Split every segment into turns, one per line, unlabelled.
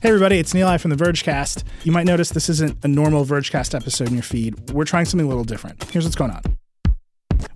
Hey, everybody, it's Nilay from the Vergecast. You might notice this isn't a normal Vergecast episode in your feed. We're trying something a little different. Here's what's going on.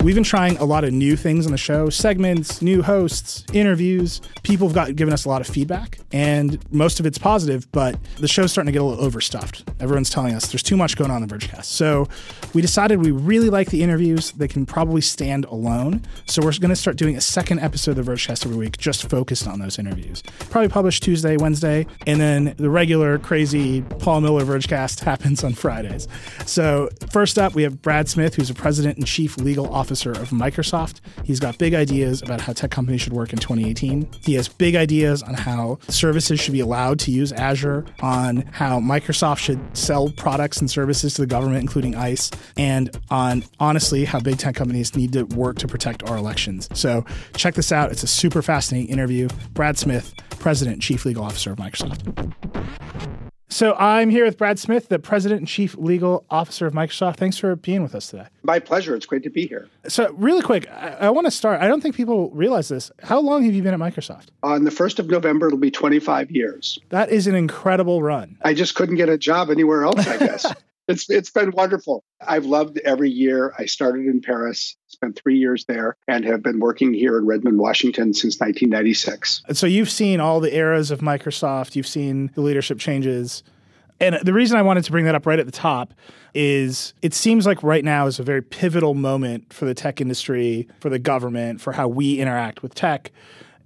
We've been trying a lot of new things on the show segments, new hosts, interviews. People have got, given us a lot of feedback, and most of it's positive, but the show's starting to get a little overstuffed. Everyone's telling us there's too much going on in the Vergecast. So we decided we really like the interviews. They can probably stand alone. So we're going to start doing a second episode of the Vergecast every week just focused on those interviews. Probably published Tuesday, Wednesday, and then the regular crazy Paul Miller Vergecast happens on Fridays. So first up, we have Brad Smith, who's a president and chief legal officer officer of Microsoft. He's got big ideas about how tech companies should work in 2018. He has big ideas on how services should be allowed to use Azure, on how Microsoft should sell products and services to the government, including ICE, and on honestly how big tech companies need to work to protect our elections. So check this out. It's a super fascinating interview. Brad Smith, President Chief Legal Officer of Microsoft. So I'm here with Brad Smith, the President and Chief Legal Officer of Microsoft. Thanks for being with us today.
My pleasure. It's great to be here.
So, really quick, I, I want to start. I don't think people realize this. How long have you been at Microsoft?
On the 1st of November, it'll be 25 years.
That is an incredible run.
I just couldn't get a job anywhere else, I guess. it's it's been wonderful. I've loved every year. I started in Paris, spent three years there, and have been working here in Redmond, Washington since 1996.
And so you've seen all the eras of Microsoft. You've seen the leadership changes. And the reason I wanted to bring that up right at the top is it seems like right now is a very pivotal moment for the tech industry, for the government, for how we interact with tech.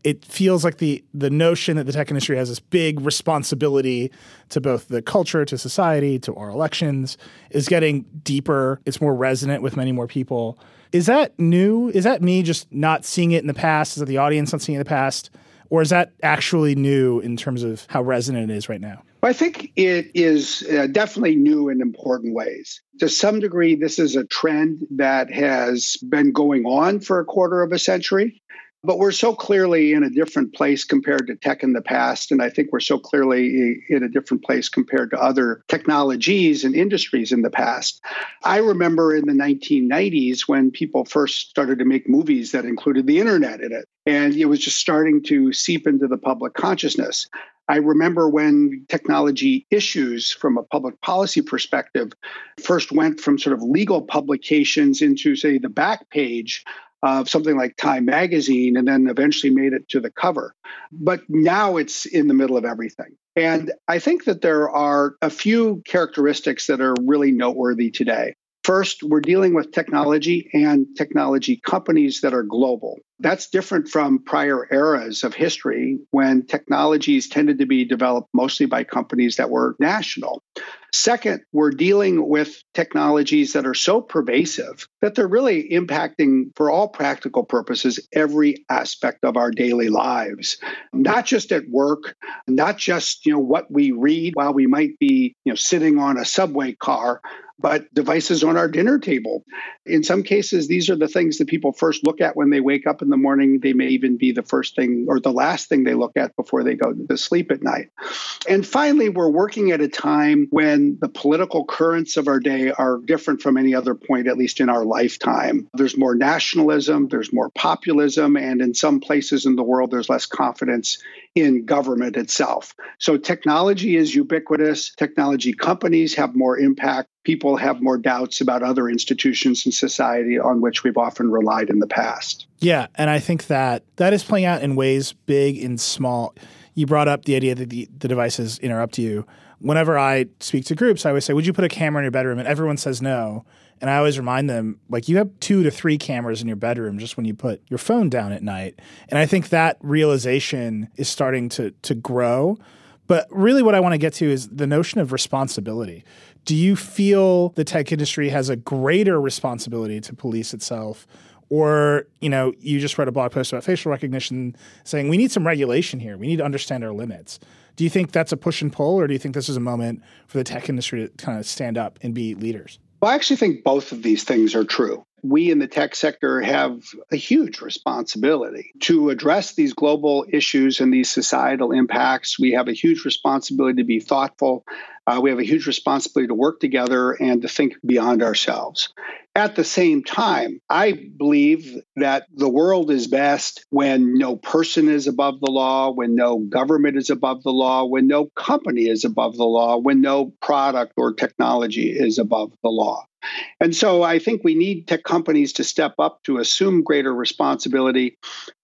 It feels like the the notion that the tech industry has this big responsibility to both the culture, to society, to our elections is getting deeper. It's more resonant with many more people. Is that new? Is that me just not seeing it in the past? Is that the audience not seeing it in the past? Or is that actually new in terms of how resonant it is right now?
I think it is uh, definitely new in important ways. To some degree, this is a trend that has been going on for a quarter of a century. But we're so clearly in a different place compared to tech in the past. And I think we're so clearly in a different place compared to other technologies and industries in the past. I remember in the 1990s when people first started to make movies that included the internet in it. And it was just starting to seep into the public consciousness. I remember when technology issues from a public policy perspective first went from sort of legal publications into, say, the back page of something like Time magazine and then eventually made it to the cover. But now it's in the middle of everything. And I think that there are a few characteristics that are really noteworthy today. First, we're dealing with technology and technology companies that are global. That's different from prior eras of history when technologies tended to be developed mostly by companies that were national. Second, we're dealing with technologies that are so pervasive that they're really impacting, for all practical purposes, every aspect of our daily lives, not just at work, not just you know what we read while we might be you know sitting on a subway car, but devices on our dinner table. In some cases, these are the things that people first look at when they wake up in the morning. They may even be the first thing or the last thing they look at before they go to sleep at night. And finally, we're working at a time when the political currents of our day are different from any other point, at least in our lifetime. There's more nationalism, there's more populism, and in some places in the world, there's less confidence in government itself. So technology is ubiquitous, technology companies have more impact people have more doubts about other institutions in society on which we've often relied in the past.
Yeah, and I think that that is playing out in ways big and small. You brought up the idea that the, the devices interrupt you. Whenever I speak to groups, I always say, Would you put a camera in your bedroom? And everyone says no. And I always remind them, like, you have two to three cameras in your bedroom just when you put your phone down at night. And I think that realization is starting to to grow. But really, what I want to get to is the notion of responsibility. Do you feel the tech industry has a greater responsibility to police itself? Or, you know, you just read a blog post about facial recognition saying we need some regulation here. We need to understand our limits. Do you think that's a push and pull, or do you think this is a moment for the tech industry to kind of stand up and be leaders?
Well, I actually think both of these things are true we in the tech sector have a huge responsibility to address these global issues and these societal impacts. We have a huge responsibility to be thoughtful. Uh, we have a huge responsibility to work together and to think beyond ourselves. At the same time, I believe that the world is best when no person is above the law, when no government is above the law, when no company is above the law, when no product or technology is above the law. And so I think we need tech companies to step up to assume greater responsibility.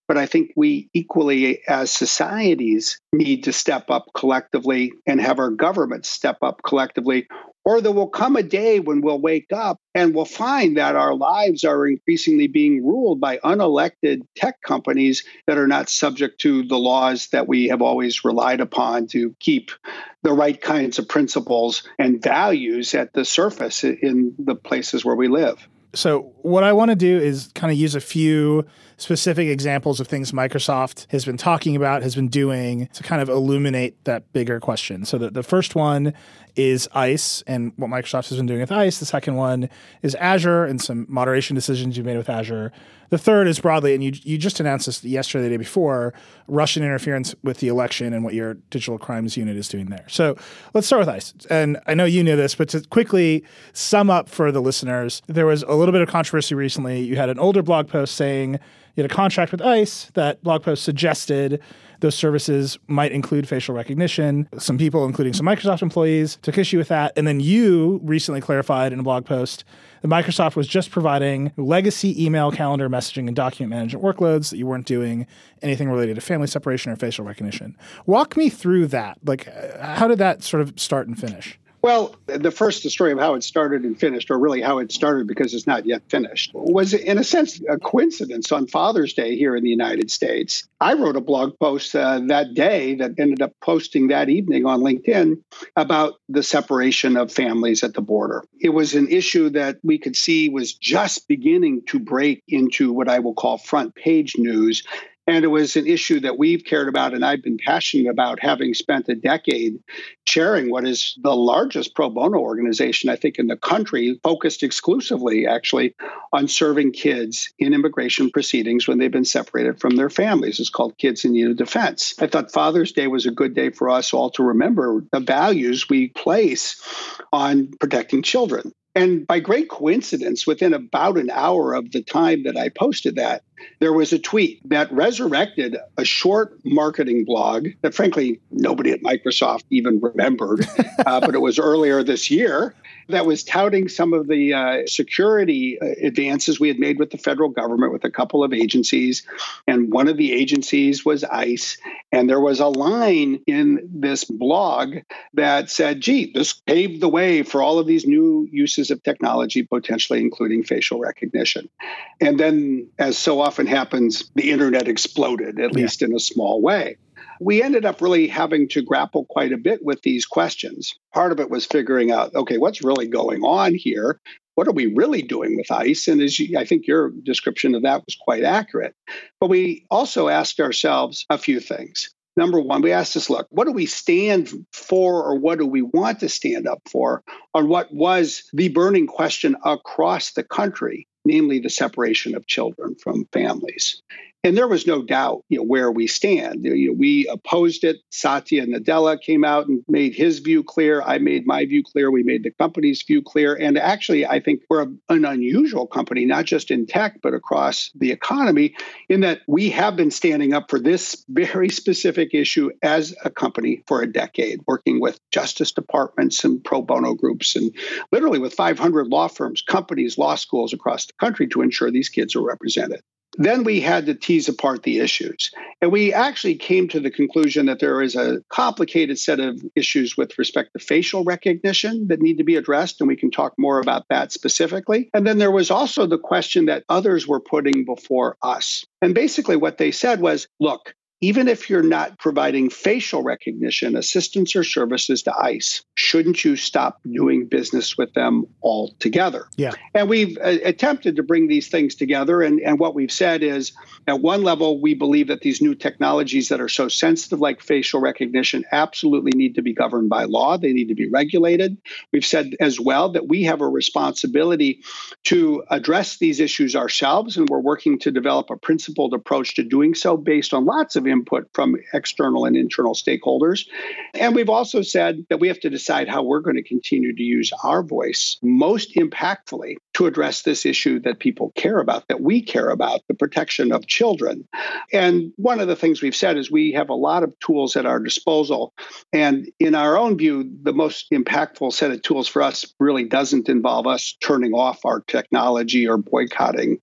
But I think we equally, as societies, need to step up collectively and have our governments step up collectively or there will come a day when we'll wake up and we'll find that our lives are increasingly being ruled by unelected tech companies that are not subject to the laws that we have always relied upon to keep the right kinds of principles and values at the surface in the places where we live.
So, what I want to do is kind of use a few specific examples of things Microsoft has been talking about, has been doing to kind of illuminate that bigger question. So, the, the first one is ICE and what Microsoft has been doing with ICE. The second one is Azure and some moderation decisions you made with Azure. The third is broadly, and you you just announced this yesterday, the day before, Russian interference with the election and what your digital crimes unit is doing there. So let's start with ICE. And I know you knew this, but to quickly sum up for the listeners, there was a little bit of controversy recently. You had an older blog post saying you had a contract with ICE. That blog post suggested those services might include facial recognition. Some people, including some Microsoft employees, took issue with that. And then you recently clarified in a blog post that Microsoft was just providing legacy email, calendar, messaging, and document management workloads that you weren't doing anything related to family separation or facial recognition. Walk me through that. Like, uh, how did that sort of start and finish?
Well, the first, the story of how it started and finished, or really how it started because it's not yet finished, was in a sense a coincidence on Father's Day here in the United States. I wrote a blog post uh, that day that ended up posting that evening on LinkedIn about the separation of families at the border. It was an issue that we could see was just beginning to break into what I will call front page news and it was an issue that we've cared about and I've been passionate about, having spent a decade chairing what is the largest pro bono organization, I think, in the country, focused exclusively, actually, on serving kids in immigration proceedings when they've been separated from their families. It's called Kids in Need of Defense. I thought Father's Day was a good day for us all to remember the values we place on protecting children. And by great coincidence, within about an hour of the time that I posted that, there was a tweet that resurrected a short marketing blog that, frankly, nobody at Microsoft even remembered, uh, but it was earlier this year that was touting some of the uh, security uh, advances we had made with the federal government with a couple of agencies. And one of the agencies was ICE. And there was a line in this blog that said, gee, this paved the way for all of these new uses of technology, potentially including facial recognition. And then, as so often happens, the internet exploded, at yeah. least in a small way we ended up really having to grapple quite a bit with these questions. Part of it was figuring out, okay, what's really going on here? What are we really doing with ICE? And as you, I think your description of that was quite accurate. But we also asked ourselves a few things. Number one, we asked us, look, what do we stand for or what do we want to stand up for on what was the burning question across the country, namely the separation of children from families? And there was no doubt you know, where we stand. You know, we opposed it. Satya Nadella came out and made his view clear. I made my view clear. We made the company's view clear. And actually, I think we're an unusual company, not just in tech, but across the economy, in that we have been standing up for this very specific issue as a company for a decade, working with justice departments and pro bono groups, and literally with 500 law firms, companies, law schools across the country to ensure these kids are represented. Then we had to tease apart the issues. And we actually came to the conclusion that there is a complicated set of issues with respect to facial recognition that need to be addressed. And we can talk more about that specifically. And then there was also the question that others were putting before us. And basically, what they said was look, even if you're not providing facial recognition assistance or services to ICE, shouldn't you stop doing business with them altogether?
Yeah.
And we've uh, attempted to bring these things together. And, and what we've said is at one level, we believe that these new technologies that are so sensitive, like facial recognition, absolutely need to be governed by law. They need to be regulated. We've said as well that we have a responsibility to address these issues ourselves, and we're working to develop a principled approach to doing so based on lots of input from external and internal stakeholders. And we've also said that we have to decide how we're going to continue to use our voice most impactfully to address this issue that people care about, that we care about, the protection of children. And one of the things we've said is we have a lot of tools at our disposal. And in our own view, the most impactful set of tools for us really doesn't involve us turning off our technology or boycotting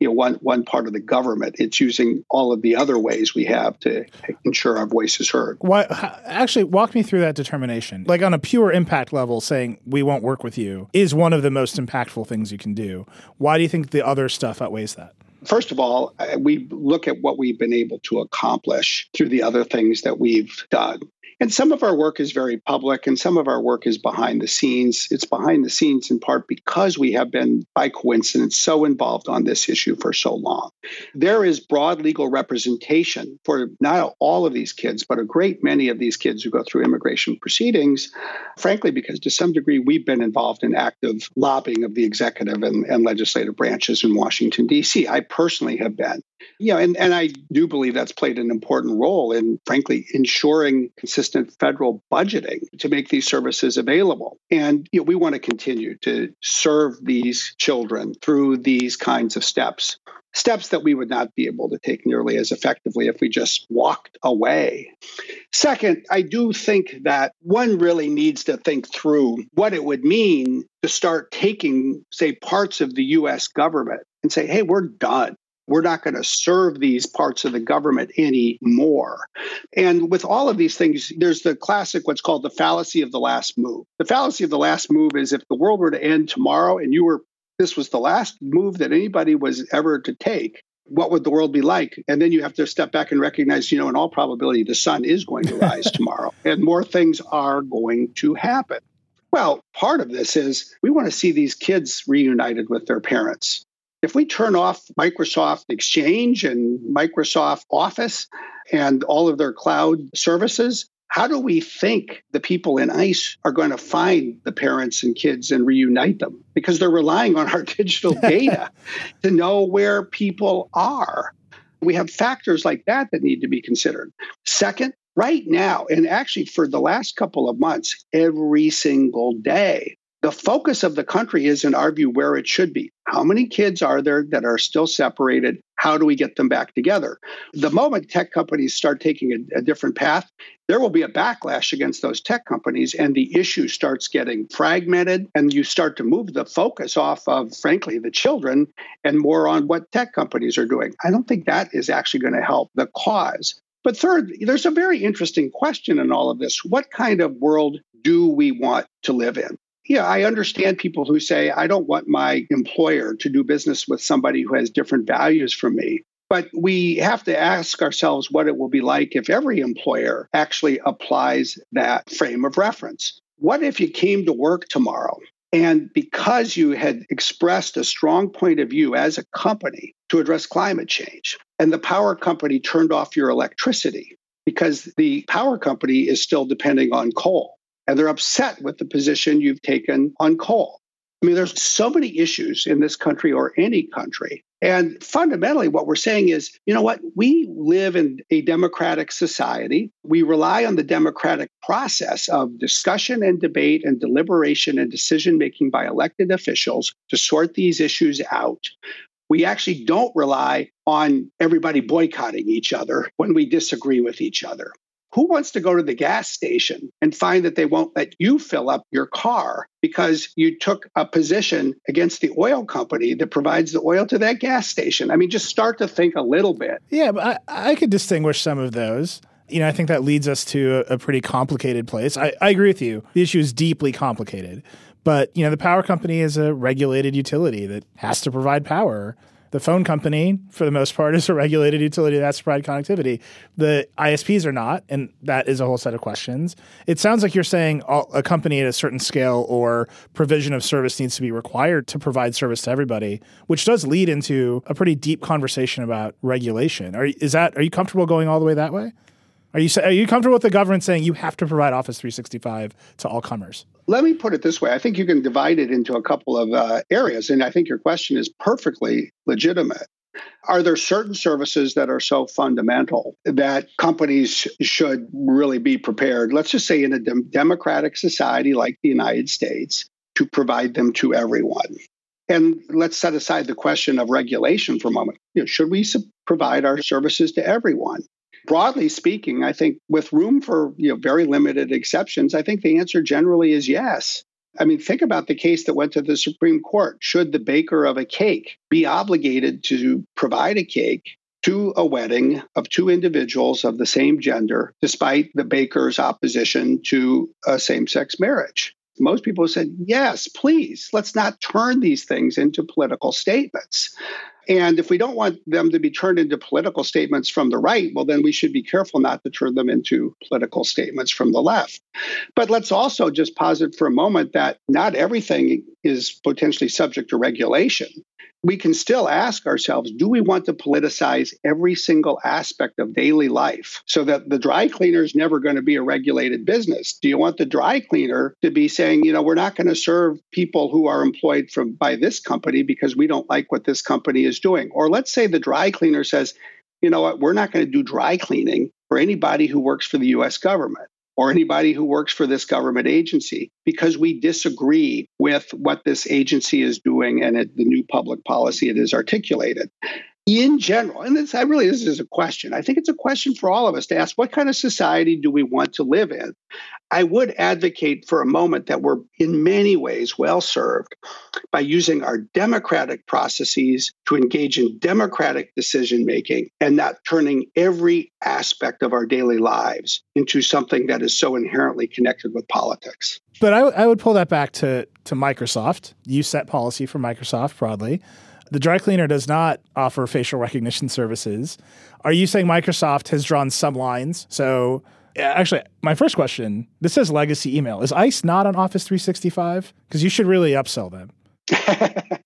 you know one one part of the government. It's using all of the other ways we have to ensure our voice is heard.
Why actually walk me through that determination. Like on a pure impact level saying we won't work with you is one of the most impactful things you can do. Why do you think the other stuff outweighs that?
First of all, uh, we look at what we've been able to accomplish through the other things that we've done. And some of our work is very public and some of our work is behind the scenes. It's behind the scenes in part because we have been, by coincidence, so involved on this issue for so long. There is broad legal representation for not all of these kids, but a great many of these kids who go through immigration proceedings, frankly, because to some degree we've been involved in active lobbying of the executive and, and legislative branches in Washington, D.C. I personally have been. You know, and, and I do believe that's played an important role in, frankly, ensuring consistent federal budgeting to make these services available. And you know, we want to continue to serve these children through these kinds of steps steps that we would not be able to take nearly as effectively if we just walked away. Second, I do think that one really needs to think through what it would mean to start taking, say, parts of the US government and say, hey, we're done. We're not going to serve these parts of the government anymore. And with all of these things, there's the classic, what's called the fallacy of the last move. The fallacy of the last move is if the world were to end tomorrow and you were, this was the last move that anybody was ever to take, what would the world be like? And then you have to step back and recognize, you know, in all probability, the sun is going to rise tomorrow and more things are going to happen. Well, part of this is we want to see these kids reunited with their parents. If we turn off Microsoft Exchange and Microsoft Office and all of their cloud services, how do we think the people in ICE are going to find the parents and kids and reunite them? Because they're relying on our digital data to know where people are. We have factors like that that need to be considered. Second, right now, and actually for the last couple of months, every single day, the focus of the country is, in our view, where it should be. How many kids are there that are still separated? How do we get them back together? The moment tech companies start taking a, a, different path, there will be a backlash against those tech companies, and the issue starts getting fragmented, and you start to move the focus off of, frankly, the children and more on what tech companies are doing. I don't think that is actually going to help the cause. But third, there's a very interesting question in all of this. What kind of world do we want to live in? Yeah, I understand people who say, I don't want my employer to do business with somebody who has different values from me. But we have to ask ourselves what it will be like if every employer actually applies that frame of reference. What if you came to work tomorrow and because you had expressed a strong point of view as a company to address climate change, and the power company turned off your electricity because the power company is still depending on coal? And they're upset with the position you've taken on coal. I mean, there's so many issues in this country or any country. And fundamentally, what we're saying is, you know what? We live in a democratic society. We rely on the democratic process of discussion and debate and deliberation and decision making by elected officials to sort these issues out. We actually don't rely on everybody boycotting each other when we disagree with each other. Who wants to go to the gas station and find that they won't let you fill up your car because you took a position against the oil company that provides the oil to that gas station? I mean, just start to think a little bit.
Yeah, but I, I could distinguish some of those. You know, I think that leads us to a, a pretty complicated place. I, I agree with you. The issue is deeply complicated. But, you know, the power company is a regulated utility that has to provide power The phone company, for the most part, is a regulated utility that's provide connectivity. The ISPs are not, and that is a whole set of questions. It sounds like you're saying a company at a certain scale or provision of service needs to be required to provide service to everybody, which does lead into a pretty deep conversation about regulation. Are, is that, are you comfortable going all the way that way? Are you are you comfortable with the government saying you have to provide Office 365 to all comers?
Let me put it this way. I think you can divide it into a couple of uh, areas, and I think your question is perfectly legitimate. Are there certain services that are so fundamental that companies should really be prepared, let's just say in a dem- democratic society like the United States, to provide them to everyone? And let's set aside the question of regulation for a moment. You know, should we provide our services to everyone? Broadly speaking, I think with room for you know very limited exceptions, I think the answer generally is yes. I mean, think about the case that went to the Supreme Court. Should the baker of a cake be obligated to provide a cake to a wedding of two individuals of the same gender, despite the baker's opposition to a same sex marriage? Most people said, yes, please, let's not turn these things into political statements. And if we don't want them to be turned into political statements from the right, well, then we should be careful not to turn them into political statements from the left. But let's also just posit for a moment that not everything is potentially subject to regulation we can still ask ourselves do we want to politicize every single aspect of daily life so that the dry cleaner is never going to be a regulated business? Do you want the dry cleaner to be saying, you know, we're not going to serve people who are employed from by this company because we don't like what this company is doing? Or let's say the dry cleaner says, you know what, we're not going to do dry cleaning for anybody who works for the US government or anybody who works for this government agency because we disagree with what this agency is doing and the new public policy it has articulated in general, and this, I really this is a question. I think it's a question for all of us to ask: What kind of society do we want to live in? I would advocate for a moment that we're in many ways well served by using our democratic processes to engage in democratic decision making and not turning every aspect of our daily lives into something that is so inherently connected with politics.
But I, I would pull that back to to Microsoft. You set policy for Microsoft broadly. The dry cleaner does not offer facial recognition services. Are you saying Microsoft has drawn some lines? So, actually, my first question this says legacy email. Is ICE not on Office 365? Because you should really upsell them.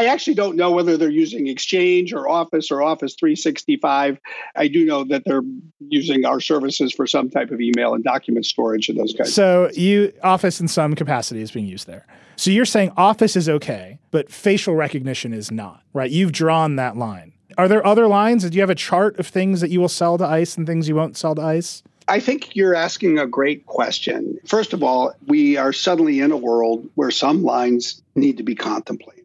I actually don't know whether they're using Exchange or Office or Office 365. I do know that they're using our services for some type of email and document storage and those kinds.
So you Office in some capacity is being used there. So you're saying Office is okay, but facial recognition is not, right? You've drawn that line. Are there other lines? Do you have a chart of things that you will sell to ICE and things you won't sell to ICE?
I think you're asking a great question. First of all, we are suddenly in a world where some lines need to be contemplated.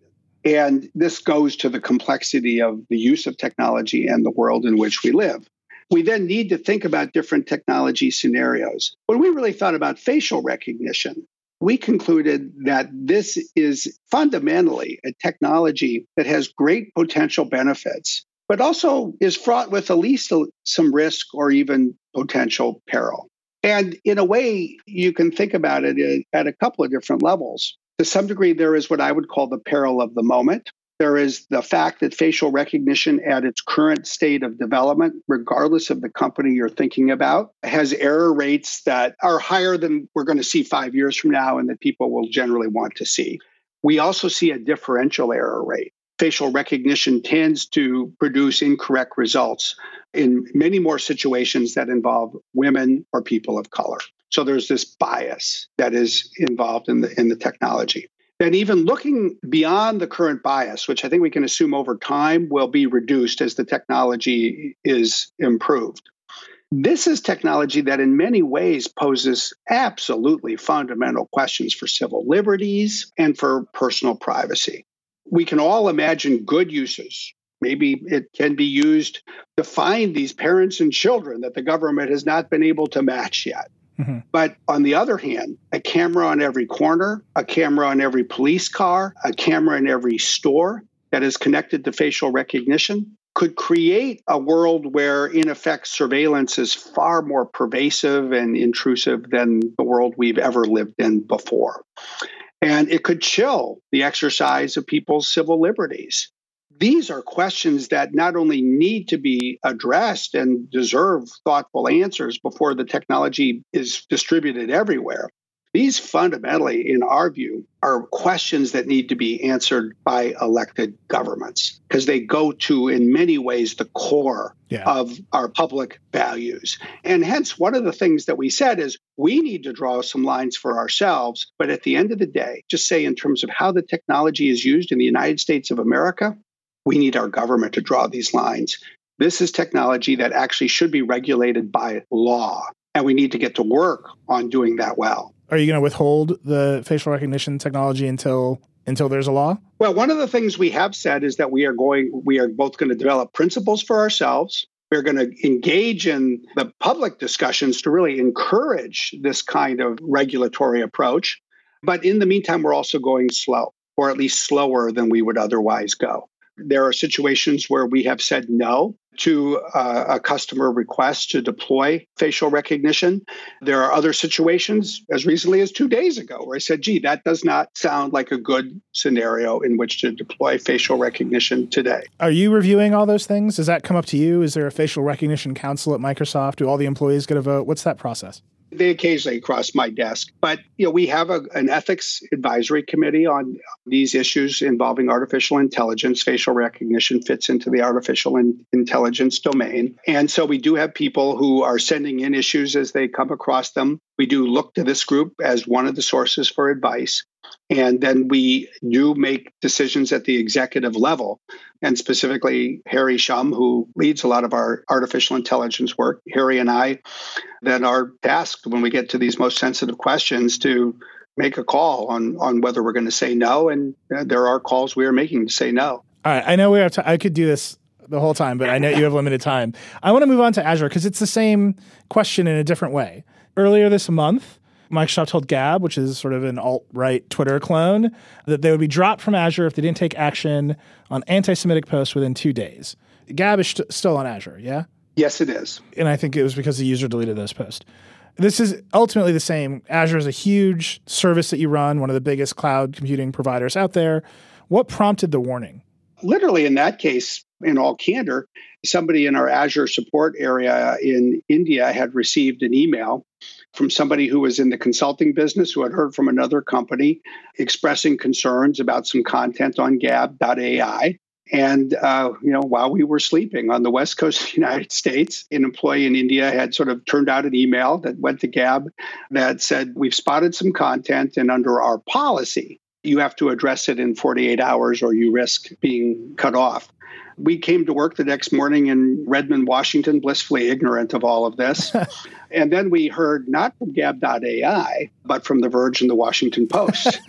And this goes to the complexity of the use of technology and the world in which we live. We then need to think about different technology scenarios. When we really thought about facial recognition, we concluded that this is fundamentally a technology that has great potential benefits, but also is fraught with at least some risk or even potential peril. And in a way, you can think about it uh, at a couple of different levels. To some degree, there is what I would call the peril of the moment. There is the fact that facial recognition at its current state of development, regardless of the company you're thinking about, has error rates that are higher than we're going to see five years from now and that people will generally want to see. We also see a differential error rate. Facial recognition tends to produce incorrect results in many more situations that involve women or people of color. So there's this bias that is involved in the in the technology. And even looking beyond the current bias, which I think we can assume over time will be reduced as the technology is improved. This is technology that, in many ways, poses absolutely fundamental questions for civil liberties and for personal privacy. We can all imagine good uses. Maybe it can be used to find these parents and children that the government has not been able to match yet. Mm-hmm. But on the other hand, a camera on every corner, a camera on every police car, a camera in every store that is connected to facial recognition could create a world where, in effect, surveillance is far more pervasive and intrusive than the world we've ever lived in before. And it could chill the exercise of people's civil liberties these are questions that not only need to be addressed and deserve thoughtful answers before the technology is distributed everywhere. These fundamentally, in our view, are questions that need to be answered by elected governments because they go to, in many ways, the core yeah. of our public values. And hence, one of the things that we said is we need to draw some lines for ourselves. But at the end of the day, just say in terms of how the technology is used in the United States of America, we need our government to draw these lines. This is technology that actually should be regulated by law, and we need to get to work on doing that well.
Are you going to withhold the facial recognition technology until until there's a law?
Well, one of the things we have said is that we are going we are both going to develop principles for ourselves. We're going to engage in the public discussions to really encourage this kind of regulatory approach. But in the meantime, we're also going slow, or at least slower than we would otherwise go. There are situations where we have said no to uh, a customer request to deploy facial recognition. There are other situations, as recently as two days ago, where I said, gee, that does not sound like a good scenario in which to deploy facial recognition today.
Are you reviewing all those things? Does that come up to you? Is there a facial recognition council at Microsoft? Do all the employees get a vote? What's that process?
They occasionally cross my desk. But you know, we have a, an ethics advisory committee on these issues involving artificial intelligence. Facial recognition fits into the artificial in, intelligence domain, and so we do have people who are sending in issues as they come across them. We do look to this group as one of the sources for advice. And then we do make decisions at the executive level. And specifically, Harry Shum, who leads a lot of our artificial intelligence work, Harry and I then are tasked when we get to these most sensitive questions to make a call on, on whether we're going to say no. And uh, there are calls we are making to say no.
All right. I know we have to, I could do this the whole time, but I know you have limited time. I want to move on to Azure because it's the same question in a different way. Earlier this month, Microsoft told Gab, which is sort of an alt right Twitter clone, that they would be dropped from Azure if they didn't take action on anti Semitic posts within two days. Gab is st- still on Azure, yeah?
Yes, it is.
And I think it was because the user deleted those posts. This is ultimately the same. Azure is a huge service that you run, one of the biggest cloud computing providers out there. What prompted the warning?
Literally, in that case, in all candor, somebody in our Azure support area in India had received an email from somebody who was in the consulting business who had heard from another company expressing concerns about some content on gab.ai. And, uh, you know, while we were sleeping on the West Coast of the United States, an employee in India had sort of turned out an email that went to Gab that said, We've spotted some content, and under our policy, you have to address it in 48 hours or you risk being cut off. We came to work the next morning in Redmond, Washington, blissfully ignorant of all of this. and then we heard not from Gab.ai, but from The Verge and The Washington Post.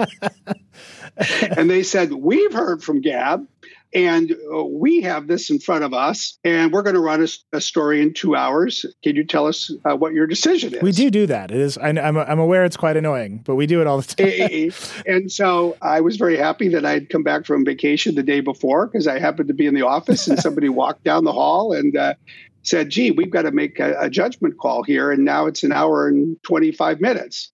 and they said, We've heard from Gab. And uh, we have this in front of us, and we're going to run a, a story in two hours. Can you tell us uh, what your decision is?
We do do that. It is. I, am I'm aware it's quite annoying, but we do it all the
time. and so I was very happy that I'd come back from vacation the day before because I happened to be in the office, and somebody walked down the hall and. Uh, said, gee, we've got to make a, a judgment call here. And now it's an hour and 25 minutes.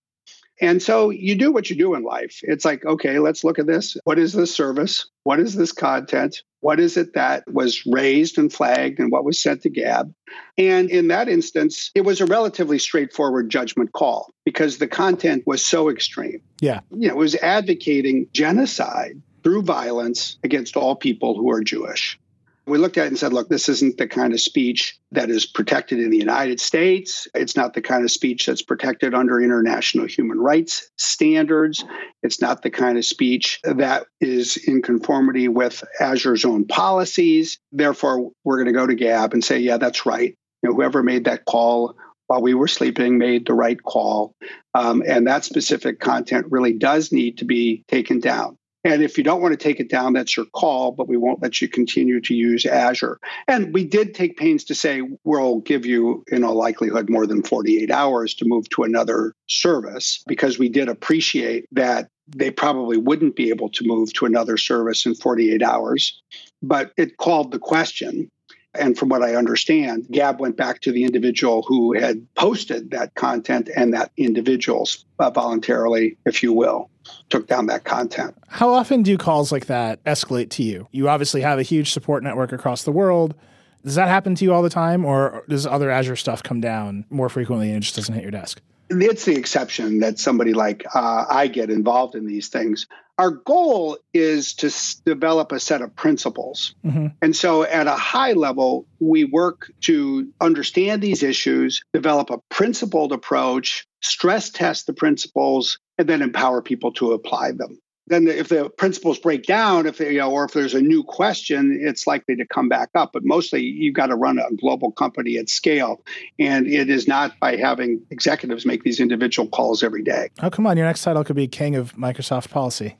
And so you do what you do in life. It's like, okay, let's look at this. What is this service? What is this content? What is it that was raised and flagged and what was sent to Gab? And in that instance, it was a relatively straightforward judgment call because the content was so extreme.
Yeah.
You know, it was advocating genocide through violence against all people who are Jewish. We looked at it and said, look, this isn't the kind of speech that is protected in the United States. It's not the kind of speech that's protected under international human rights standards. It's not the kind of speech that is in conformity with Azure's own policies. Therefore, we're going to go to Gab and say, yeah, that's right. You know, whoever made that call while we were sleeping made the right call. Um, and that specific content really does need to be taken down. And if you don't want to take it down, that's your call, but we won't let you continue to use Azure. And we did take pains to say we'll give you, in all likelihood, more than 48 hours to move to another service because we did appreciate that they probably wouldn't be able to move to another service in 48 hours. But it called the question. And from what I understand, Gab went back to the individual who had posted that content and that individuals uh, voluntarily, if you will, took down that content.
How often do calls like that escalate to you? You obviously have a huge support network across the world. Does that happen to you all the time, or does other Azure stuff come down more frequently and it just doesn't hit your desk?
It's the exception that somebody like uh, I get involved in these things. Our goal is to s- develop a set of principles. Mm-hmm. And so, at a high level, we work to understand these issues, develop a principled approach, stress test the principles, and then empower people to apply them then if the principles break down if they, you know or if there's a new question it's likely to come back up. But mostly you've got to run a global company at scale. And it is not by having executives make these individual calls every day.
Oh come on. Your next title could be king of microsoft policy.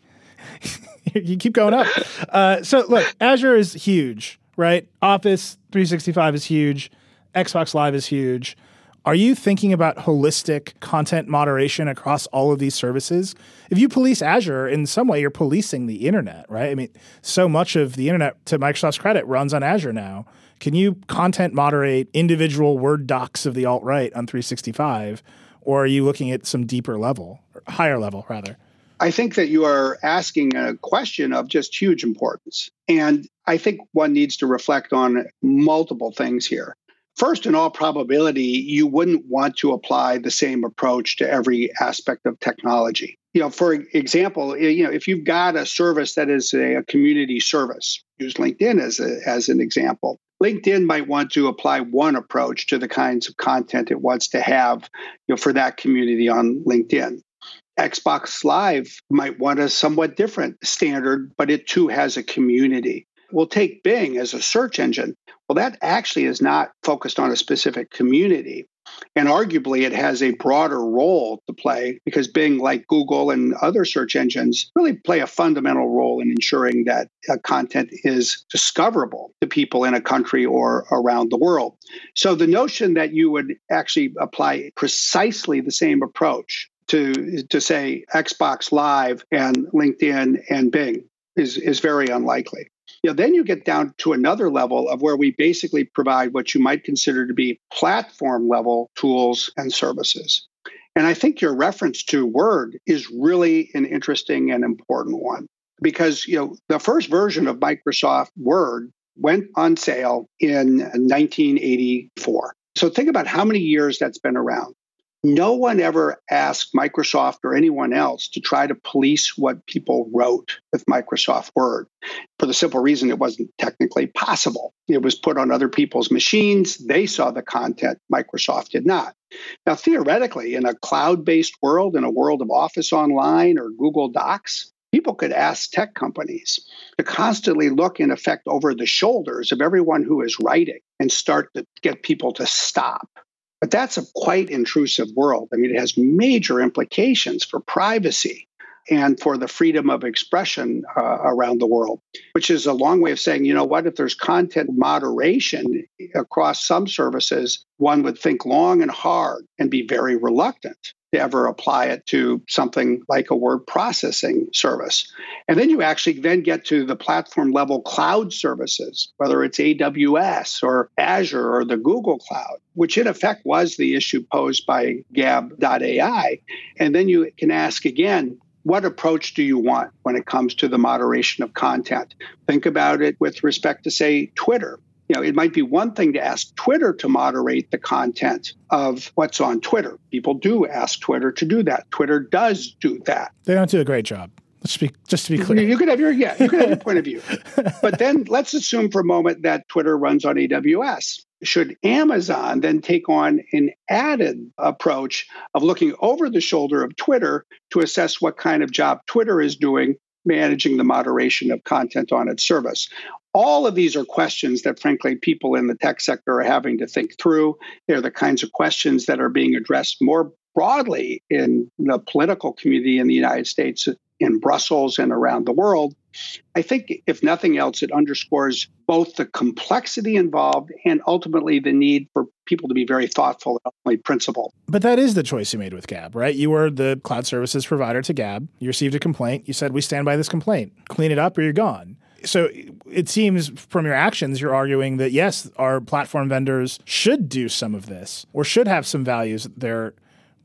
You keep going up. Uh, so look azure is huge right? Office 365 is huge. Xbox live is huge are you thinking about holistic content moderation across all of these services? If you police Azure, in some way, you're policing the internet, right? I mean, so much of the internet, to Microsoft's credit, runs on Azure now. Can you content moderate individual Word docs of the alt right on 365? Or are you looking at some deeper level, higher level, rather?
I think that you are asking a question of just huge importance. And I think one needs to reflect on multiple things here. First, in all probability, you wouldn't want to apply the same approach to every aspect of technology. You know, for example, you know, if you've got a service that is a, community service, use LinkedIn as a, as an example. LinkedIn might want to apply one approach to the kinds of content it wants to have, you know, for that community on LinkedIn. Xbox Live might want a somewhat different standard, but it too has a community. We'll take Bing as a search engine. Well, that actually is not focused on a specific community. And arguably, it has a broader role to play because Bing, like Google and other search engines, really play a fundamental role in ensuring that uh, content is discoverable to people in a country or around the world. So the notion that you would actually apply precisely the same approach to, to say Xbox Live and LinkedIn and Bing is, is very unlikely. You know, then you get down to another level of where we basically provide what you might consider to be platform level tools and services. And I think your reference to Word is really an interesting and important one because you know the first version of Microsoft Word went on sale in 1984. So think about how many years that's been around. No one ever asked Microsoft or anyone else to try to police what people wrote with Microsoft Word for the simple reason it wasn't technically possible. It was put on other people's machines. They saw the content, Microsoft did not. Now, theoretically, in a cloud based world, in a world of Office Online or Google Docs, people could ask tech companies to constantly look, in effect, over the shoulders of everyone who is writing and start to get people to stop but that's a quite intrusive world. I mean, it has major implications for privacy and for the freedom of expression uh, around the world, which is a long way of saying, you know what, if there's content moderation across some services, one would think long and hard and be very reluctant to ever apply it to something like a word processing service. And then you actually then get to the platform level cloud services, whether it's AWS or Azure or the Google Cloud, which in effect was the issue posed by Gab.ai. And then you can ask again, what approach do you want when it comes to the moderation of content? Think about it with respect to, say, Twitter you know, it might be one thing to ask Twitter to moderate the content of what's on Twitter. People do ask Twitter to do that. Twitter does do that.
They don't do a great job. Let's be just to be clear.
You could have your yeah, you could have your point of view. But then let's assume for a moment that Twitter runs on AWS. Should Amazon then take on an added approach of looking over the shoulder of Twitter to assess what kind of job Twitter is doing managing the moderation of content on its service? All of these are questions that, frankly, people in the tech sector are having to think through. They're the kinds of questions that are being addressed more broadly in the political community in the United States, in Brussels, and around the world. I think, if nothing else, it underscores both the complexity involved and ultimately the need for people to be very thoughtful and principled.
But that is the choice you made with Gab, right? You were the cloud services provider to Gab. You received a complaint. You said, We stand by this complaint. Clean it up or you're gone so it seems from your actions, you're arguing that yes, our platform vendors should do some of this or should have some values that their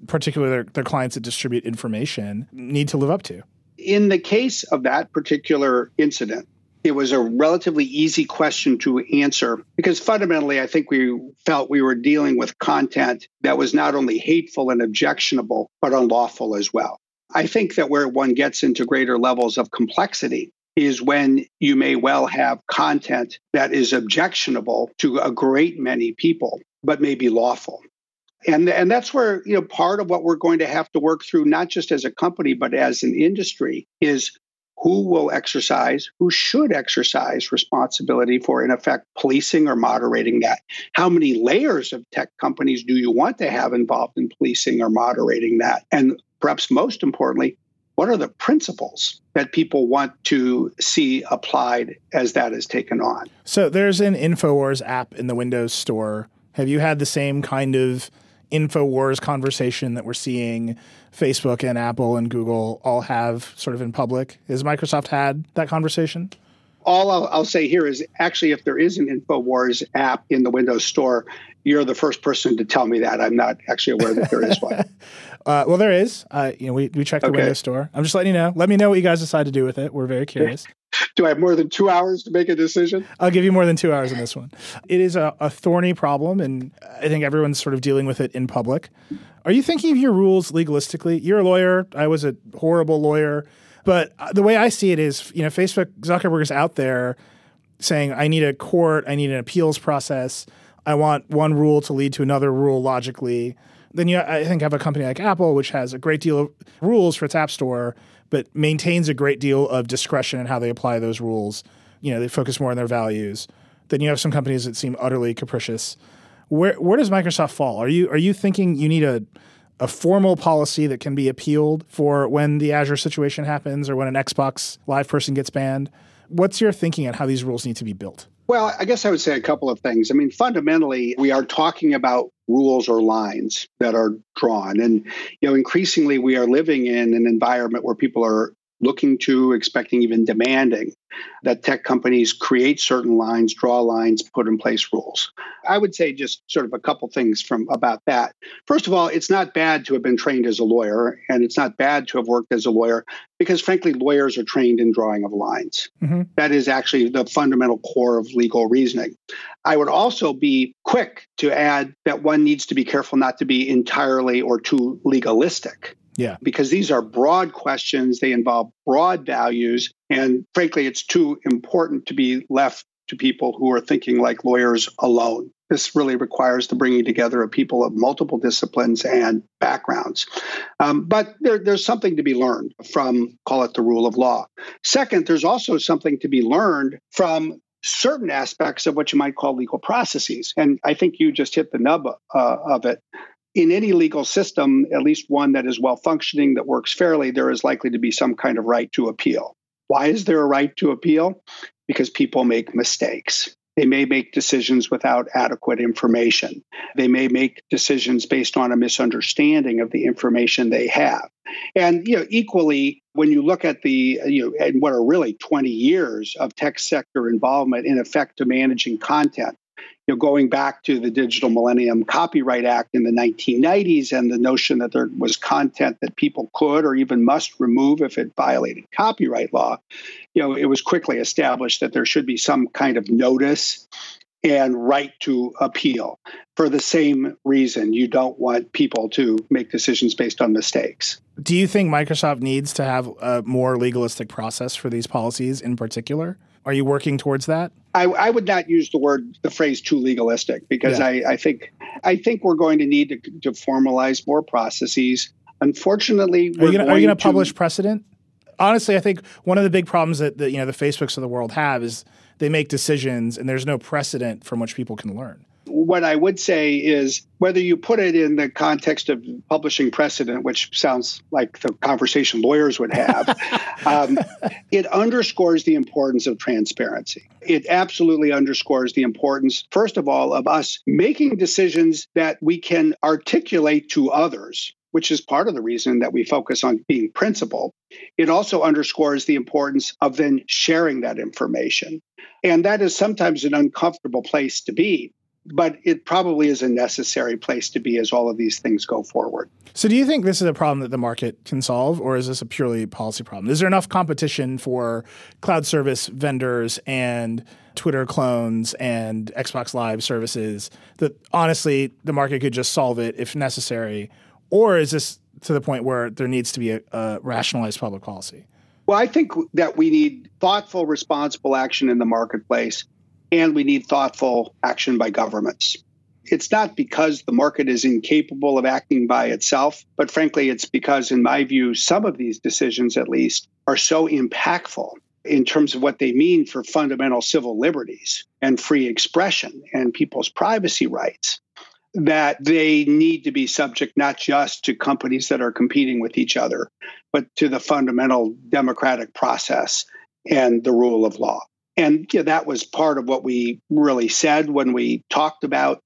particularly their, their clients that distribute information need to live up to.
In the case of that particular incident, it was a relatively easy question to answer because fundamentally, I think we felt we were dealing with content that was not only hateful and objectionable, but unlawful as well. I think that where one gets into greater levels of complexity is when you may well have content that is objectionable to a great many people, but may be lawful. And, and that's where you know part of what we're going to have to work through, not just as a company, but as an industry, is who will exercise, who should exercise responsibility for, in effect, policing or moderating that? How many layers of tech companies do you want to have involved in policing or moderating that? And perhaps most importantly, what are the principles that people want to see applied as that is taken on?
So there's an InfoWars app in the Windows Store. Have you had the same kind of InfoWars conversation that we're seeing Facebook and Apple and Google all have sort of in public? Has Microsoft had that conversation?
all I'll, I'll, say here is actually, if there is an InfoWars app in the Windows Store, you're the first person to tell me that. I'm not actually aware that there is one.
uh, well, there is. Uh, you know, we, we checked the okay. Windows Store. I'm just letting you know. Let me know what you guys decide to do with it. We're very curious.
Do I have more than two hours to make a decision?
I'll give you more than two hours on this one. It is a, a thorny problem, and I think everyone's sort of dealing with it in public. Are you thinking of your rules legalistically? You're a lawyer. I was a horrible lawyer. But the way I see it is, you know, Facebook Zuckerberg is out there saying, "I need a court, I need an appeals process, I want one rule to lead to another rule logically." Then you, I think, have a company like Apple, which has a great deal of rules for its app store, but maintains a great deal of discretion in how they apply those rules. You know, they focus more on their values. Then you have some companies that seem utterly capricious. Where where does Microsoft fall? Are you are you thinking you need a a formal policy that can be appealed for when the Azure situation happens or when an Xbox Live person gets banned. What's your thinking on how these rules need to be built?
Well, I guess I would say a couple of things. I mean, fundamentally, we are talking about rules or lines that are drawn. And, you know, increasingly we are living in an environment where people are looking to, expecting, even demanding that tech companies create certain lines, draw lines, put in place rules. I would say just sort of a couple things from about that. First of all, it's not bad to have been trained as a lawyer, and it's not bad to have worked as a lawyer because, frankly, lawyers are trained in drawing of lines. Mm-hmm. That is actually the fundamental core of legal reasoning. I would also be quick to add that one needs to be careful not to be entirely or too legalistic.
Yeah.
Because these are broad questions, they involve broad values. And frankly, it's too important to be left to people who are thinking like lawyers alone. This really requires the bringing together of people of multiple disciplines and backgrounds. Um, but there, there's something to be learned from, call it the rule of law. Second, there's also something to be learned from certain aspects of what you might call legal processes. And I think you just hit the nub uh, of it in any legal system, at least one that is well functioning, that works fairly, there is likely to be some kind of right to appeal. Why is there a right to appeal? Because people make mistakes. They may make decisions without adequate information. They may make decisions based on a misunderstanding of the information they have. And you know, equally, when you look at the you know, and what are really 20 years of tech sector involvement in effect to managing content, you know, going back to the Digital Millennium Copyright Act in the 1990s and the notion that there was content that people could or even must remove if it violated copyright law, you know, it was quickly established that there should be some kind of notice and right to appeal for the same reason you don't want people to make decisions based on mistakes.
Do you think Microsoft needs to have a more legalistic process for these policies in particular? Are you working towards that?
I, I would not use the word, the phrase too legalistic because yeah. I, I think I think we're going to need to, to formalize more processes. Unfortunately,
are you going to publish precedent? Honestly, I think one of the big problems that the, you know the Facebooks of the world have is they make decisions and there's no precedent from which people can learn
what I would say is whether you put it in the context of publishing precedent, which sounds like the conversation lawyers would have, um, it underscores the importance of transparency. It absolutely underscores the importance, first of all, of us making decisions that we can articulate to others which is part of the reason that we focus on being principled, it also underscores the importance of then sharing that information. And that is sometimes an uncomfortable place to be but it probably is a necessary place to be as all of these things go forward.
So, do you think this is a problem that the market can solve, or is this a purely policy problem? Is there enough competition for cloud service vendors and Twitter clones and Xbox Live services that honestly the market could just solve it if necessary? Or is this to the point where there needs to be a, a rationalized public policy?
Well, I think that we need thoughtful, responsible action in the marketplace and we need thoughtful action by governments. It's not because the market is incapable of acting by itself, but frankly, it's because, in my view, some of these decisions, at least, are so impactful in terms of what they mean for fundamental civil liberties and free expression and people's privacy rights that they need to be subject not just to companies that are competing with each other, but to the fundamental democratic process and the rule of law. And you know, that was part of what we really said when we talked about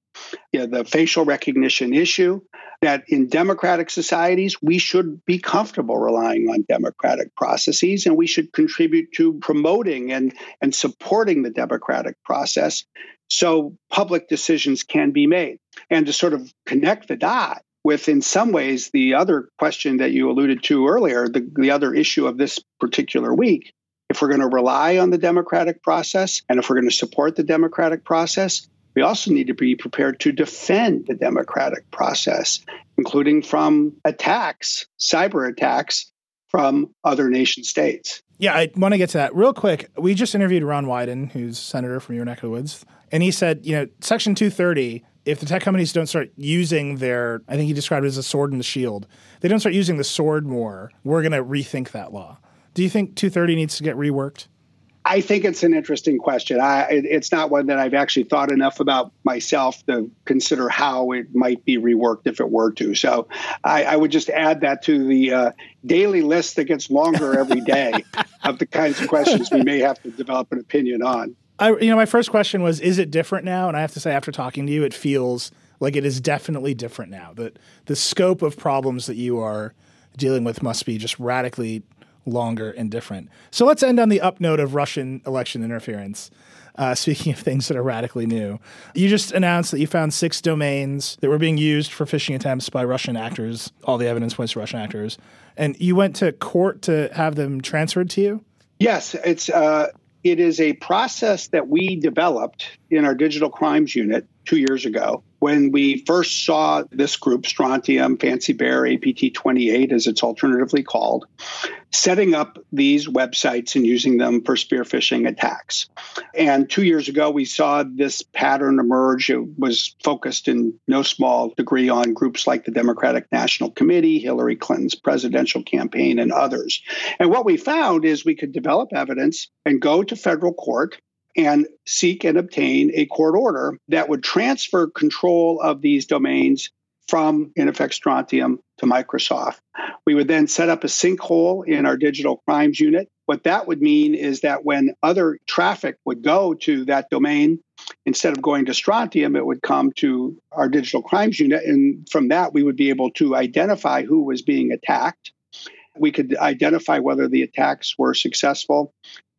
you know, the facial recognition issue. That in democratic societies, we should be comfortable relying on democratic processes and we should contribute to promoting and, and supporting the democratic process so public decisions can be made. And to sort of connect the dot with, in some ways, the other question that you alluded to earlier, the, the other issue of this particular week if we're going to rely on the democratic process and if we're going to support the democratic process, we also need to be prepared to defend the democratic process, including from attacks, cyber attacks from other nation states.
Yeah, I want to get to that real quick. We just interviewed Ron Wyden, who's senator from your neck of the woods, and he said, you know, Section 230 if the tech companies don't start using their, I think he described it as a sword and the shield, they don't start using the sword more, we're going to rethink that law. Do you think 230 needs to get reworked?
I think it's an interesting question. I, it's not one that I've actually thought enough about myself to consider how it might be reworked if it were to. So I, I would just add that to the uh, daily list that gets longer every day of the kinds of questions we may have to develop an opinion on.
I, you know, my first question was, is it different now? And I have to say, after talking to you, it feels like it is definitely different now. That the scope of problems that you are dealing with must be just radically longer and different. So let's end on the up note of Russian election interference. Uh, speaking of things that are radically new, you just announced that you found six domains that were being used for phishing attempts by Russian actors. All the evidence points to Russian actors, and you went to court to have them transferred to you.
Yes, it's uh, it is a process that we developed in our digital crimes unit two years ago when we first saw this group, Strontium, Fancy Bear, APT 28, as it's alternatively called, setting up these websites and using them for spear phishing attacks. And two years ago, we saw this pattern emerge. It was focused in no small degree on groups like the Democratic National Committee, Hillary Clinton's presidential campaign, and others. And what we found is we could develop evidence and go to federal court and seek and obtain a court order that would transfer control of these domains from, in effect, Strontium to Microsoft. We would then set up a sinkhole in our digital crimes unit. What that would mean is that when other traffic would go to that domain, instead of going to Strontium, it would come to our digital crimes unit. And from that, we would be able to identify who was being attacked. We could identify whether the attacks were successful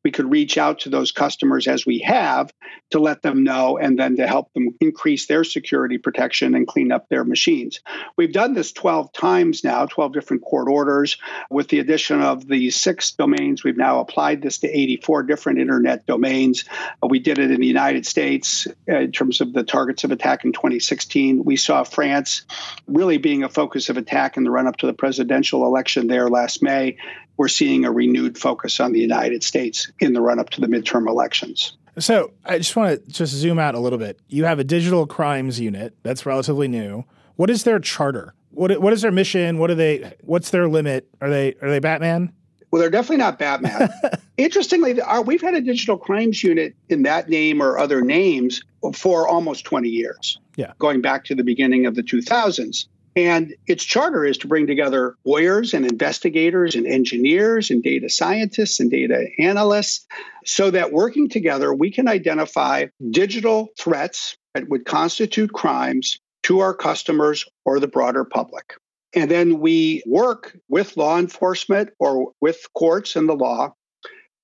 we could reach out to those customers as we have to let them know and then to help them increase their security protection and clean up their machines. We've done this 12 times now, 12 different court orders. With the addition of the six domains, we've now applied this to 84 different internet domains. We did it in the United States uh, in terms of the targets of attack in 2016. We saw France really being a focus of attack in the run up to the presidential election there last May we're seeing a renewed focus on the United States in the run up to the midterm elections.
So I just want to just zoom out a little bit. You have a digital crimes unit that's relatively new. What is their charter? What what is their mission? What are they? What's their limit? Are they are they Batman?
Well, they're definitely not Batman. Interestingly, our, uh, we've had a digital crimes unit in that name or other names for almost 20 years.
Yeah.
Going back to the beginning of the 2000s. And its charter is to bring together lawyers and investigators and engineers and data scientists and data analysts so that working together, we can identify digital threats that would constitute crimes to our customers or the broader public. And then we work with law enforcement or with courts and the law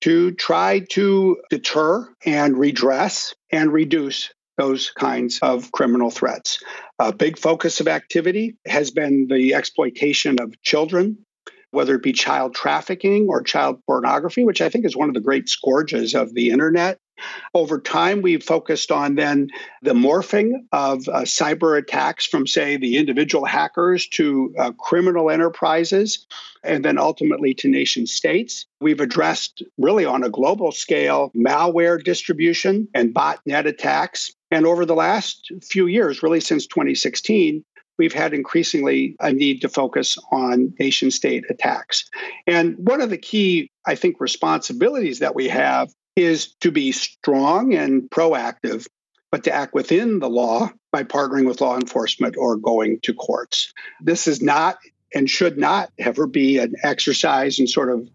to try to deter and redress and reduce those kinds of criminal threats. A big focus of activity has been the exploitation of children, whether it be child trafficking or child pornography, which I think is one of the great scourges of the internet. Over time, we've focused on then the morphing of uh, cyber attacks from, say, the individual hackers to uh, criminal enterprises, and then ultimately to nation states. We've addressed, really on a global scale, malware distribution and botnet attacks. And over the last few years, really since 2016, we've had increasingly a need to focus on nation state attacks. And one of the key, I think, responsibilities that we have is to be strong and proactive, but to act within the law by partnering with law enforcement or going to courts. This is not and should not ever be an exercise in sort of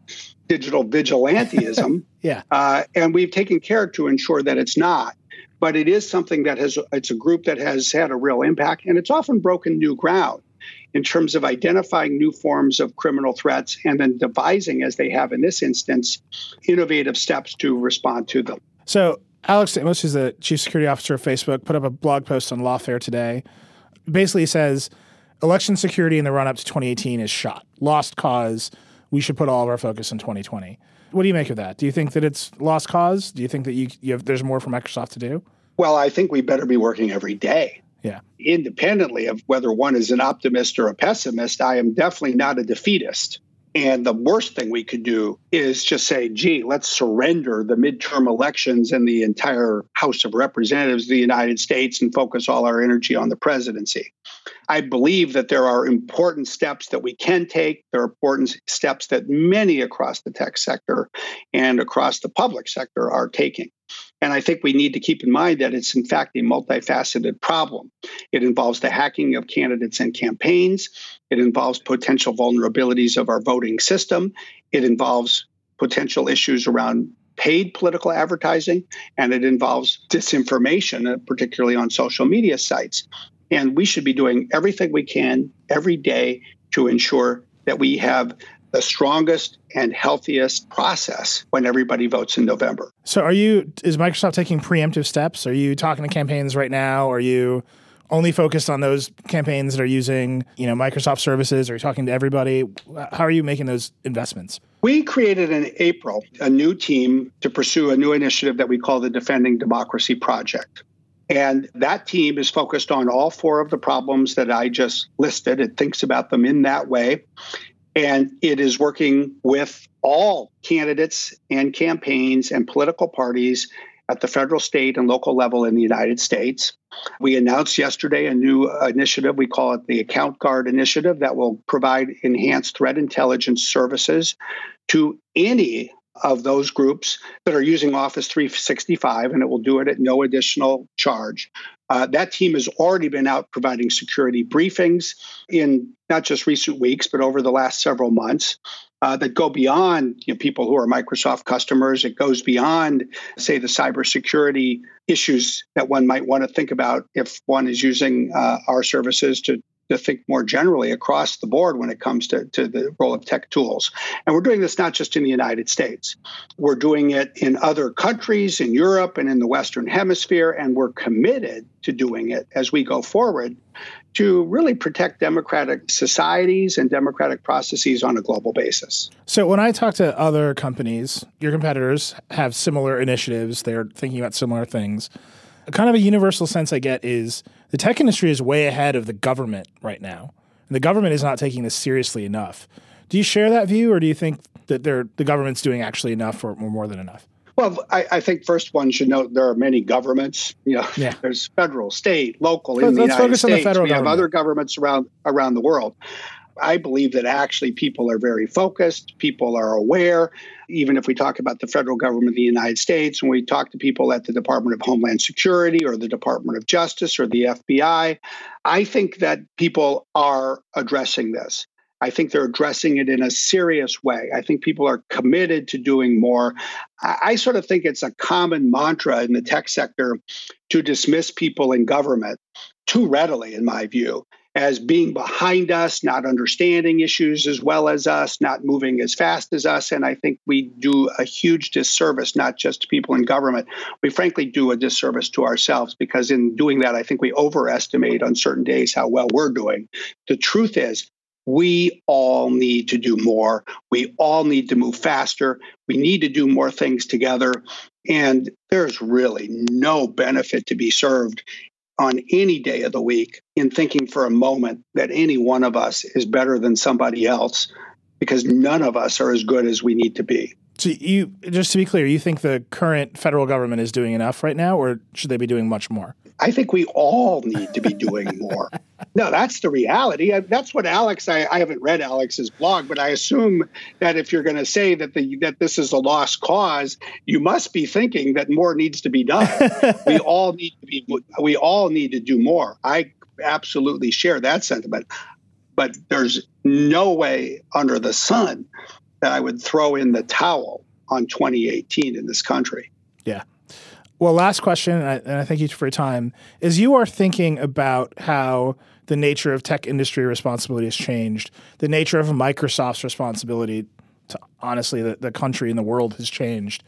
digital vigilantism.
yeah.
Uh, and we've taken care to ensure that it's not. But it is something that has, it's a group that has had a real impact and it's often broken new ground in terms of identifying new forms of criminal threats and then devising, as they have in this instance, innovative steps to respond to them.
So, Alex Stamos, who's the chief security officer of Facebook, put up a blog post on Lawfare today. Basically says election security in the run up to 2018 is shot, lost cause. We should put all of our focus in 2020. What do you make of that? Do you think that it's lost cause? Do you think that you, you have, there's more for Microsoft to do?
Well, I think we better be working every day
yeah.
Independently of whether one is an optimist or a pessimist, I am definitely not a defeatist. And the worst thing we could do is just say, gee, let's surrender the midterm elections and the entire House of Representatives of the United States and focus all our energy on the presidency. I believe that there are important steps that we can take. There are important steps that many across the tech sector and across the public sector are taking. And I think we need to keep in mind that it's, in fact, a multifaceted problem. It involves the hacking of candidates and campaigns, it involves potential vulnerabilities of our voting system, it involves potential issues around paid political advertising, and it involves disinformation, uh, particularly on social media sites. And we should be doing everything we can every day to ensure that we have the strongest and healthiest process when everybody votes in November.
So are you is Microsoft taking preemptive steps? Are you talking to campaigns right now? Are you only focused on those campaigns that are using, you know, Microsoft services? Are you talking to everybody? How are you making those investments?
We created in April a new team to pursue a new initiative that we call the Defending Democracy Project. And that team is focused on all four of the problems that I just listed. It thinks about them in that way. And it is working with all candidates and campaigns and political parties at the federal, state, and local level in the United States. We announced yesterday a new initiative. We call it the Account Guard Initiative that will provide enhanced threat intelligence services to any of those groups that are using Office 365, and it will do it at no additional charge. Uh, that team has already been out providing security briefings in not just recent weeks, but over the last several months. Uh, that go beyond you know, people who are Microsoft customers. It goes beyond, say, the cybersecurity issues that one might want to think about if one is using uh, our services to to think more generally across the board when it comes to, to the role of tech tools. And we're doing this not just in the United States, we're doing it in other countries, in Europe and in the Western Hemisphere, and we're committed to doing it as we go forward to really protect democratic societies and democratic processes on a global basis.
So, when I talk to other companies, your competitors have similar initiatives, they're thinking about similar things. A kind of a universal sense I get is the tech industry is way ahead of the government right now. And the government is not taking this seriously enough. Do you share that view, or do you think that the government's doing actually enough or, or more than enough?
Well, I, I, think first one should note there are many governments. You know, yeah. there's federal, state, local in the United
focus
States.
On the federal
we
government.
have other governments around around the world. I believe that actually people are very focused, people are aware. Even if we talk about the federal government of the United States, when we talk to people at the Department of Homeland Security or the Department of Justice or the FBI, I think that people are addressing this. I think they're addressing it in a serious way. I think people are committed to doing more. I, I, sort of think it's a common mantra in the tech sector to dismiss people in government too readily, in my view as being behind us, not understanding issues as well as us, not moving as fast as us. And I think we do a huge disservice, not just to people in government. We frankly do a disservice to ourselves because in doing that, I think we overestimate on certain days how well we're doing. The truth is, we all need to do more. We all need to move faster. We need to do more things together. And there's really no benefit to be served on any day of the week in thinking for a moment that any one of us is better than somebody else because none of us are as good as we need to be.
So you just to be clear, you think the current federal government is doing enough right now or should they be doing much more?
I think we all need to be doing more. no, that's the reality. That's what Alex. I, I, haven't read Alex's blog, but I assume that if you're going to say that the that this is a lost cause, you must be thinking that more needs to be done. we all need to be. We all need to do more. I absolutely share that sentiment, but there's no way under the sun that I would throw in the towel on 2018 in this country.
Yeah. Well, last question, and I, and I thank you for your time, is you are thinking about how the nature of tech industry responsibility has changed, the nature of Microsoft's responsibility to honestly the, the country and the world has changed.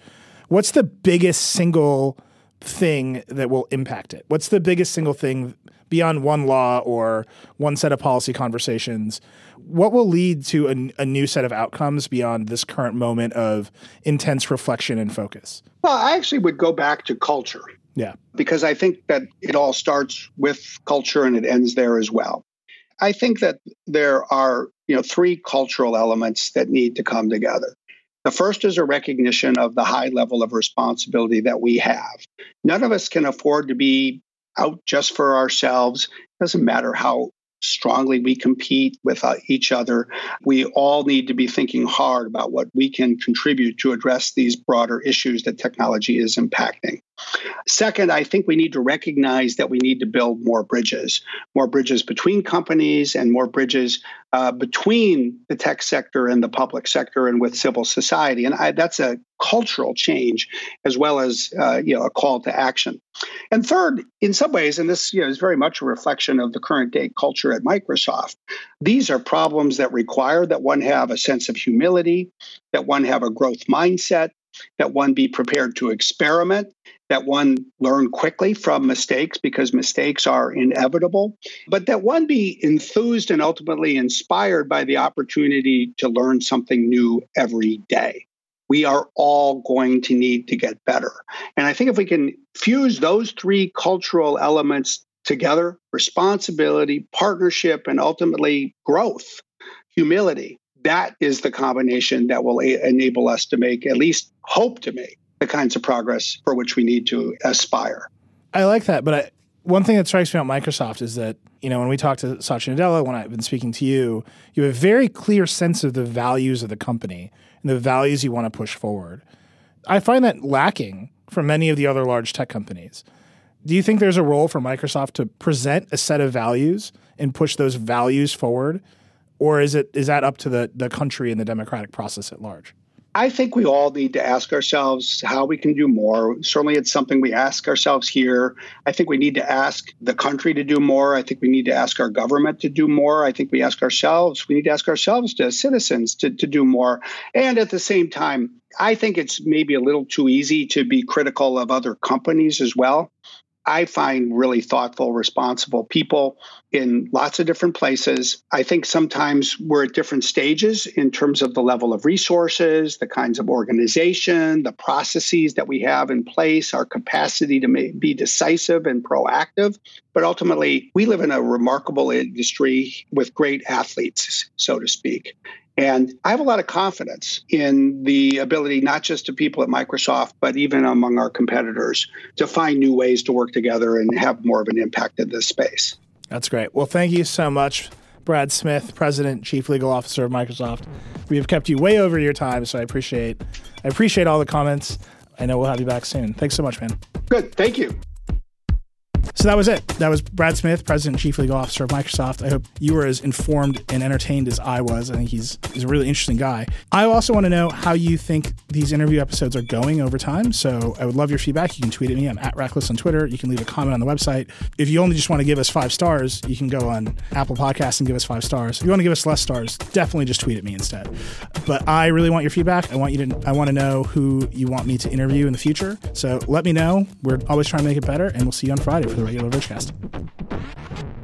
What's the biggest single thing that will impact it? What's the biggest single thing beyond one law or one set of policy conversations? What will lead to a, a new set of outcomes beyond this current moment of intense reflection and focus?
Well, I actually would go back to culture.
Yeah.
Because I think that it all starts with culture and it ends there as well. I think that there are, you know, three cultural elements that need to come together. The first is a recognition of the high level of responsibility that we have. None of us can afford to be out just for ourselves. It doesn't matter how strongly we compete with uh, each other. We all need to be thinking hard about what we can contribute to address these broader issues that technology is impacting. Second, I think we need to recognize that we need to build more bridges, more bridges between companies and more bridges uh, between the tech sector and the public sector and with civil society. And I, that's a cultural change as well as uh, you know a call to action. And third, in some ways, and this you know, is very much a reflection of the current day culture at Microsoft, these are problems that require that one have a sense of humility, that one have a growth mindset, that one be prepared to experiment, that one learn quickly from mistakes because mistakes are inevitable, but that one be enthused and ultimately inspired by the opportunity to learn something new every day. We are all going to need to get better. And I think if we can fuse those three cultural elements together responsibility, partnership, and ultimately growth, humility that is the combination that will enable us to make, at least hope to make, the kinds of progress for which we need to aspire.
I like that, but I, one thing that strikes me about Microsoft is that you know when we talk to Satya Nadella, when I've been speaking to you, you have a very clear sense of the values of the company and the values you want to push forward. I find that lacking for many of the other large tech companies. Do you think there's a role for Microsoft to present a set of values and push those values forward or is it is that up to the the country and the democratic process at large?
I think we all need to ask ourselves how we can do more. Certainly, it's something we ask ourselves here. I think we need to ask the country to do more. I think we need to ask our government to do more. I think we ask ourselves, we need to ask ourselves as citizens to, to do more. And at the same time, I think it's maybe a little too easy to be critical of other companies as well. I find really thoughtful, responsible people in lots of different places. I think sometimes we're at different stages in terms of the level of resources, the kinds of organization, the processes that we have in place, our capacity to be decisive and proactive. But ultimately, we live in a remarkable industry with great athletes, so to speak. And I have a lot of confidence in the ability, not just of people at Microsoft, but even among our competitors, to find new ways to work together and have more of an impact in this space.
That's great. Well, thank you so much, Brad Smith, President, Chief Legal Officer of Microsoft. We have kept you way over your time, so I appreciate I appreciate all the comments. I know we'll have you back soon. Thanks so much, man.
Good. Thank you.
So that was it. That was Brad Smith, President and Chief Legal Officer of Microsoft. I hope you were as informed and entertained as I was. I think he's, he's a really interesting guy. I also want to know how you think these interview episodes are going over time. So I would love your feedback. You can tweet at me. I'm at Reckless on Twitter. You can leave a comment on the website. If you only just want to give us five stars, you can go on Apple Podcasts and give us five stars. If you want to give us less stars, definitely just tweet at me instead. But I really want your feedback. I want you to I want to know who you want me to interview in the future. So let me know. We're always trying to make it better, and we'll see you on Friday the regular Vergecast.